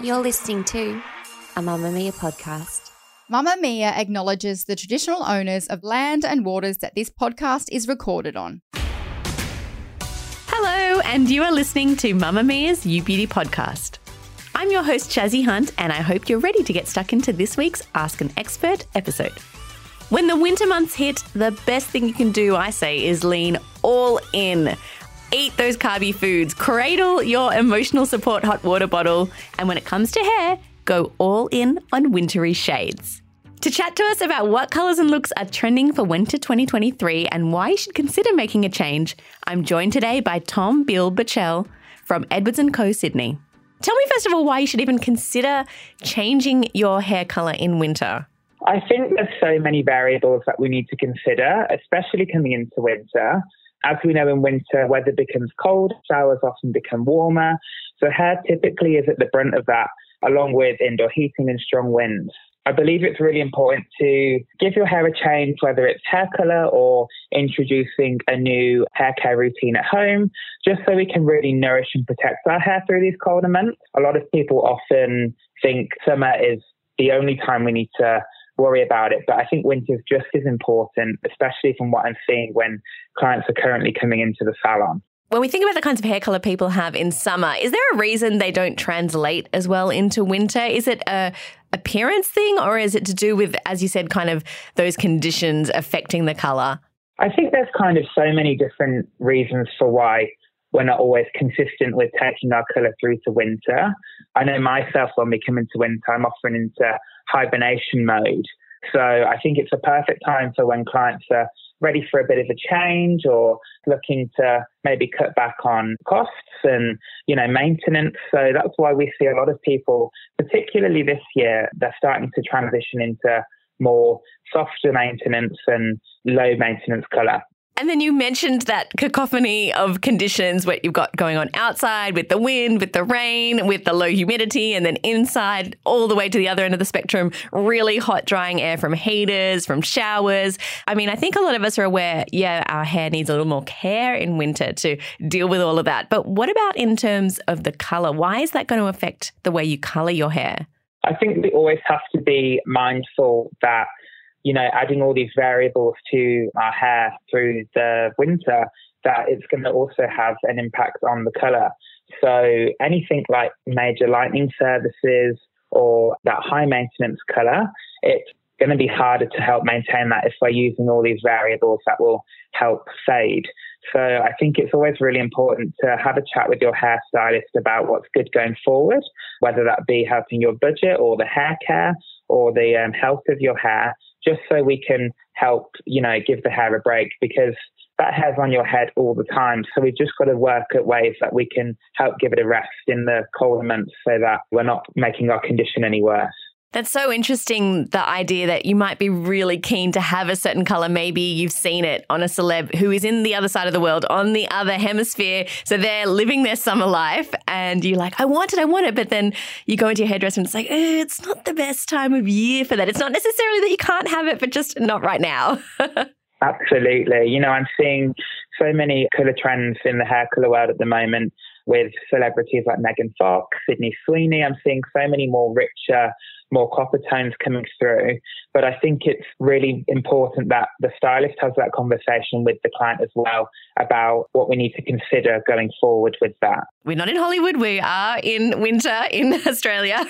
You're listening to a Mamamia podcast. Mamamia acknowledges the traditional owners of land and waters that this podcast is recorded on. Hello, and you are listening to Mamamia's You Beauty podcast. I'm your host, Chazzy Hunt, and I hope you're ready to get stuck into this week's Ask an Expert episode. When the winter months hit, the best thing you can do, I say, is lean all in. Eat those carby foods, cradle your emotional support hot water bottle, and when it comes to hair, go all in on wintry shades. To chat to us about what colours and looks are trending for winter 2023 and why you should consider making a change, I'm joined today by Tom Beale-Burchell from Edwards & Co. Sydney. Tell me first of all why you should even consider changing your hair colour in winter. I think there's so many variables that we need to consider, especially coming into winter. As we know in winter, weather becomes cold, showers often become warmer. So hair typically is at the brunt of that, along with indoor heating and strong winds. I believe it's really important to give your hair a change, whether it's hair color or introducing a new hair care routine at home, just so we can really nourish and protect our hair through these colder months. A lot of people often think summer is the only time we need to worry about it. But I think winter is just as important, especially from what I'm seeing when clients are currently coming into the salon. When we think about the kinds of hair color people have in summer, is there a reason they don't translate as well into winter? Is it a appearance thing or is it to do with, as you said, kind of those conditions affecting the color? I think there's kind of so many different reasons for why we're not always consistent with taking our color through to winter. I know myself when we come into winter, I'm often into hibernation mode. So I think it's a perfect time for when clients are ready for a bit of a change or looking to maybe cut back on costs and, you know, maintenance. So that's why we see a lot of people, particularly this year, they're starting to transition into more softer maintenance and low maintenance color. And then you mentioned that cacophony of conditions what you've got going on outside with the wind, with the rain, with the low humidity, and then inside all the way to the other end of the spectrum, really hot drying air from heaters, from showers. I mean, I think a lot of us are aware, yeah, our hair needs a little more care in winter to deal with all of that. But what about in terms of the color? Why is that going to affect the way you color your hair? I think we always have to be mindful that you know, adding all these variables to our hair through the winter, that it's going to also have an impact on the color. So anything like major lightning services or that high maintenance color, it's going to be harder to help maintain that if we're using all these variables that will help fade. So I think it's always really important to have a chat with your hairstylist about what's good going forward, whether that be helping your budget or the hair care or the um, health of your hair, just so we can help, you know, give the hair a break because that hair's on your head all the time. So we've just got to work at ways that we can help give it a rest in the colder months so that we're not making our condition any worse. That's so interesting. The idea that you might be really keen to have a certain color. Maybe you've seen it on a celeb who is in the other side of the world, on the other hemisphere. So they're living their summer life, and you're like, I want it, I want it. But then you go into your hairdresser and it's like, eh, it's not the best time of year for that. It's not necessarily that you can't have it, but just not right now. Absolutely. You know, I'm seeing so many color trends in the hair color world at the moment with celebrities like Megan Fox, Sydney Sweeney. I'm seeing so many more richer more copper tones coming through. But I think it's really important that the stylist has that conversation with the client as well about what we need to consider going forward with that. We're not in Hollywood, we are in winter in Australia.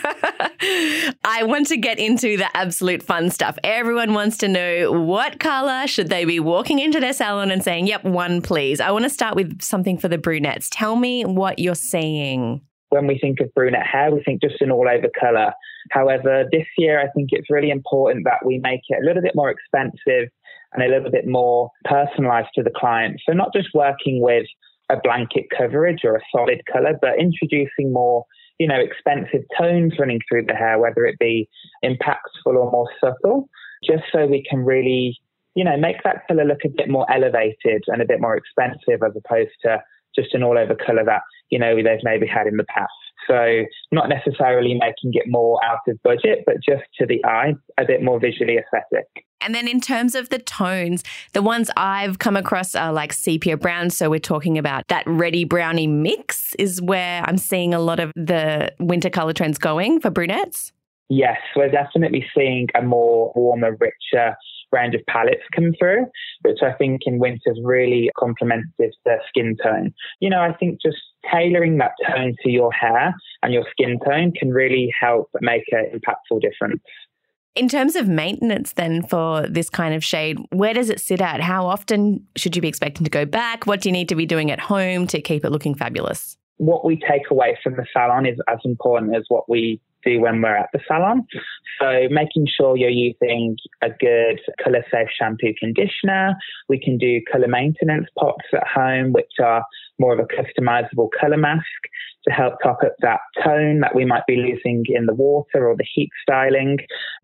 I want to get into the absolute fun stuff. Everyone wants to know what color should they be walking into their salon and saying, yep, one please. I want to start with something for the brunettes. Tell me what you're seeing when we think of brunette hair, we think just an all over colour. However, this year I think it's really important that we make it a little bit more expensive and a little bit more personalised to the client. So not just working with a blanket coverage or a solid color, but introducing more, you know, expensive tones running through the hair, whether it be impactful or more subtle, just so we can really, you know, make that color look a bit more elevated and a bit more expensive as opposed to just an all over color that, you know, they've maybe had in the past. So not necessarily making it more out of budget, but just to the eye, a bit more visually aesthetic. And then in terms of the tones, the ones I've come across are like sepia brown. So we're talking about that reddy browny mix is where I'm seeing a lot of the winter color trends going for brunettes. Yes, we're definitely seeing a more warmer, richer range of palettes come through, which I think in winter is really complements the skin tone. You know, I think just tailoring that tone to your hair and your skin tone can really help make an impactful difference. In terms of maintenance, then for this kind of shade, where does it sit at? How often should you be expecting to go back? What do you need to be doing at home to keep it looking fabulous? What we take away from the salon is as important as what we do when we're at the salon. So making sure you're using a good color safe shampoo conditioner. We can do color maintenance pots at home, which are more of a customizable color mask to help top up that tone that we might be losing in the water or the heat styling,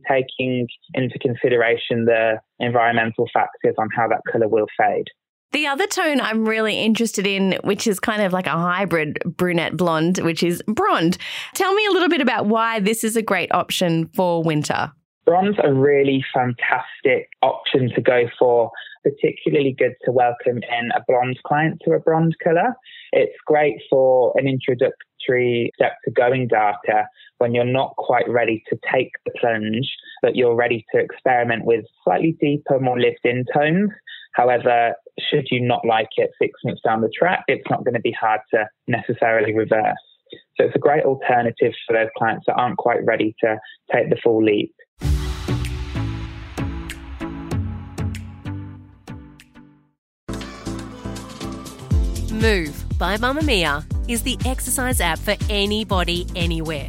taking into consideration the environmental factors on how that color will fade. The other tone I'm really interested in, which is kind of like a hybrid brunette blonde, which is blonde. Tell me a little bit about why this is a great option for winter. Bronde's a really fantastic option to go for, particularly good to welcome in a bronde client to a bronde colour. It's great for an introductory step to going darker when you're not quite ready to take the plunge, but you're ready to experiment with slightly deeper, more lived in tones. However, should you not like it six months down the track, it's not going to be hard to necessarily reverse. So it's a great alternative for those clients that aren't quite ready to take the full leap. Move by Mamamia is the exercise app for anybody, anywhere.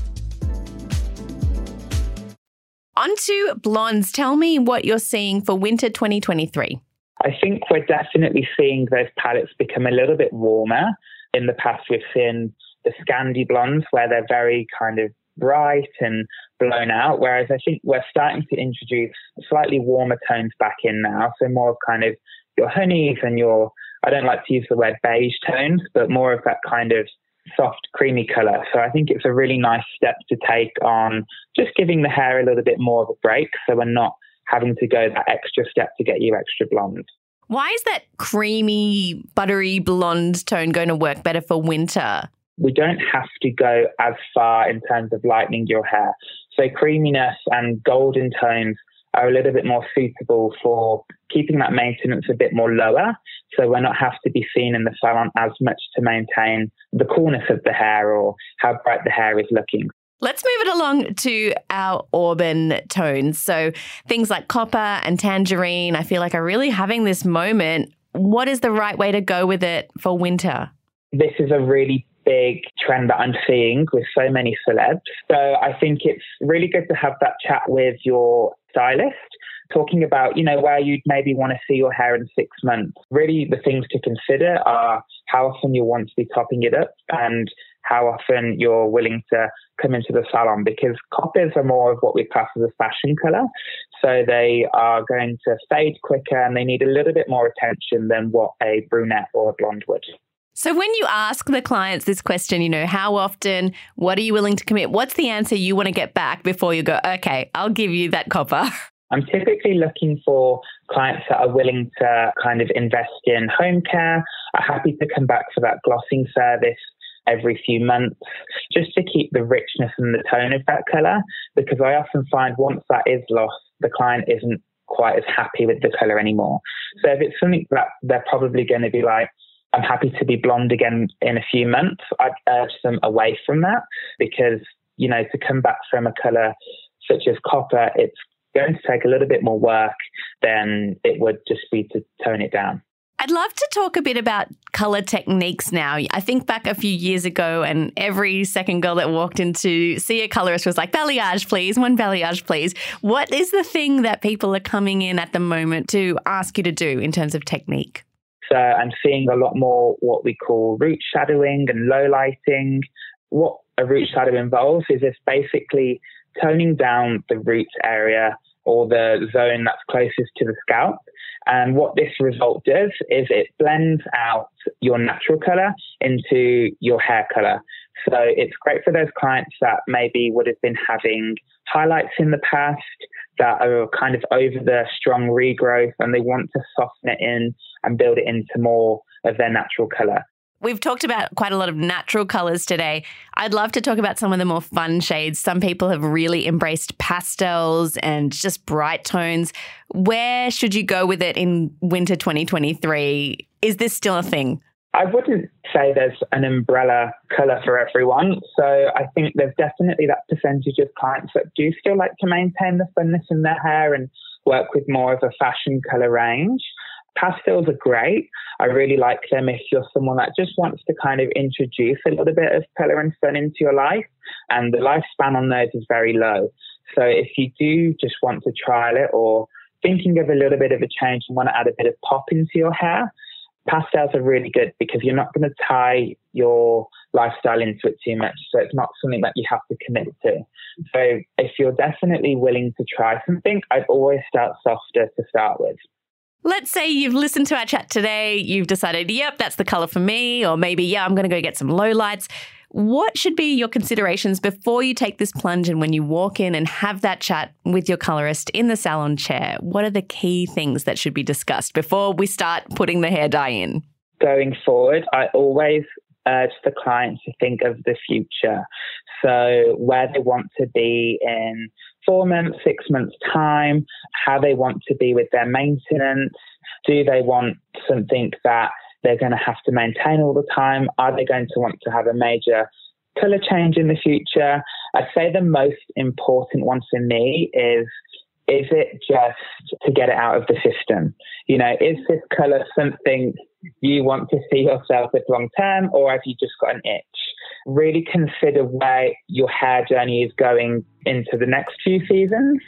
On to blondes. Tell me what you're seeing for winter 2023. I think we're definitely seeing those palettes become a little bit warmer. In the past, we've seen the Scandi blondes where they're very kind of bright and blown out, whereas I think we're starting to introduce slightly warmer tones back in now. So more of kind of your honeys and your, I don't like to use the word beige tones, but more of that kind of soft, creamy color. So I think it's a really nice step to take on just giving the hair a little bit more of a break so we're not having to go that extra step to get you extra blonde. Why is that creamy, buttery blonde tone going to work better for winter? We don't have to go as far in terms of lightening your hair. So creaminess and golden tones are a little bit more suitable for keeping that maintenance a bit more lower. So we're not have to be seen in the salon as much to maintain the coolness of the hair or how bright the hair is looking. Let's move it along to our auburn tones. So things like copper and tangerine, I feel like are really having this moment. What is the right way to go with it for winter? This is a really big trend that I'm seeing with so many celebs. So I think it's really good to have that chat with your stylist talking about, you know, where you'd maybe want to see your hair in six months. Really, the things to consider are how often you want to be topping it up and how often you're willing to come into the salon because coppers are more of what we class as a fashion color. So they are going to fade quicker and they need a little bit more attention than what a brunette or a blonde would. So, when you ask the clients this question, you know, how often, what are you willing to commit? What's the answer you want to get back before you go, okay, I'll give you that copper? I'm typically looking for clients that are willing to kind of invest in home care, are happy to come back for that glossing service every few months, just to keep the richness and the tone of that colour. Because I often find once that is lost, the client isn't quite as happy with the colour anymore. So if it's something that they're probably going to be like, I'm happy to be blonde again in a few months. I'd urge them away from that because you know, to come back from a color such as copper, it's going to take a little bit more work than it would just be to tone it down. I'd love to talk a bit about color techniques now. I think back a few years ago, and every second girl that walked in to see a colorist was like, balayage, please, one balayage, please. What is the thing that people are coming in at the moment to ask you to do in terms of technique? Uh, so I'm seeing a lot more what we call root shadowing and low lighting. What a root shadow involves is it's basically toning down the root area or the zone that's closest to the scalp and what this result does is it blends out your natural color into your hair color. So it's great for those clients that maybe would have been having highlights in the past that are kind of over the strong regrowth and they want to soften it in and build it into more of their natural color. We've talked about quite a lot of natural colors today. I'd love to talk about some of the more fun shades. Some people have really embraced pastels and just bright tones. Where should you go with it in winter 2023? Is this still a thing? I wouldn't say there's an umbrella color for everyone. So I think there's definitely that percentage of clients that do still like to maintain the funness in their hair and work with more of a fashion color range. Pastels are great. I really like them if you're someone that just wants to kind of introduce a little bit of colour and fun into your life. And the lifespan on those is very low. So if you do just want to trial it or thinking of a little bit of a change and want to add a bit of pop into your hair, pastels are really good because you're not going to tie your lifestyle into it too much. So it's not something that you have to commit to. So if you're definitely willing to try something, I'd always start softer to start with. Let's say you've listened to our chat today, you've decided, yep, that's the color for me, or maybe, yeah, I'm going to go get some low lights. What should be your considerations before you take this plunge and when you walk in and have that chat with your colorist in the salon chair? What are the key things that should be discussed before we start putting the hair dye in? Going forward, I always urge the client to think of the future. So, where they want to be in four months, six months' time, how they want to be with their maintenance. Do they want something that they're going to have to maintain all the time? Are they going to want to have a major color change in the future? I'd say the most important one for me is is it just to get it out of the system? You know, is this color something you want to see yourself with long term, or have you just got an itch? Really consider where your hair journey is going into the next few seasons.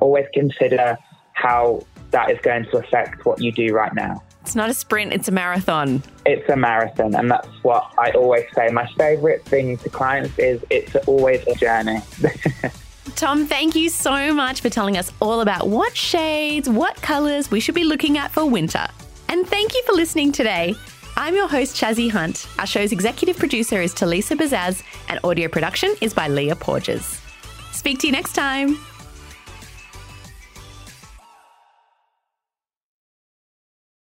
Always consider how that is going to affect what you do right now. It's not a sprint, it's a marathon. It's a marathon, and that's what I always say. My favorite thing to clients is it's always a journey. Tom, thank you so much for telling us all about what shades, what colours we should be looking at for winter. And thank you for listening today. I'm your host, Chazzy Hunt. Our show's executive producer is Talissa Bazaz, and audio production is by Leah Porges. Speak to you next time.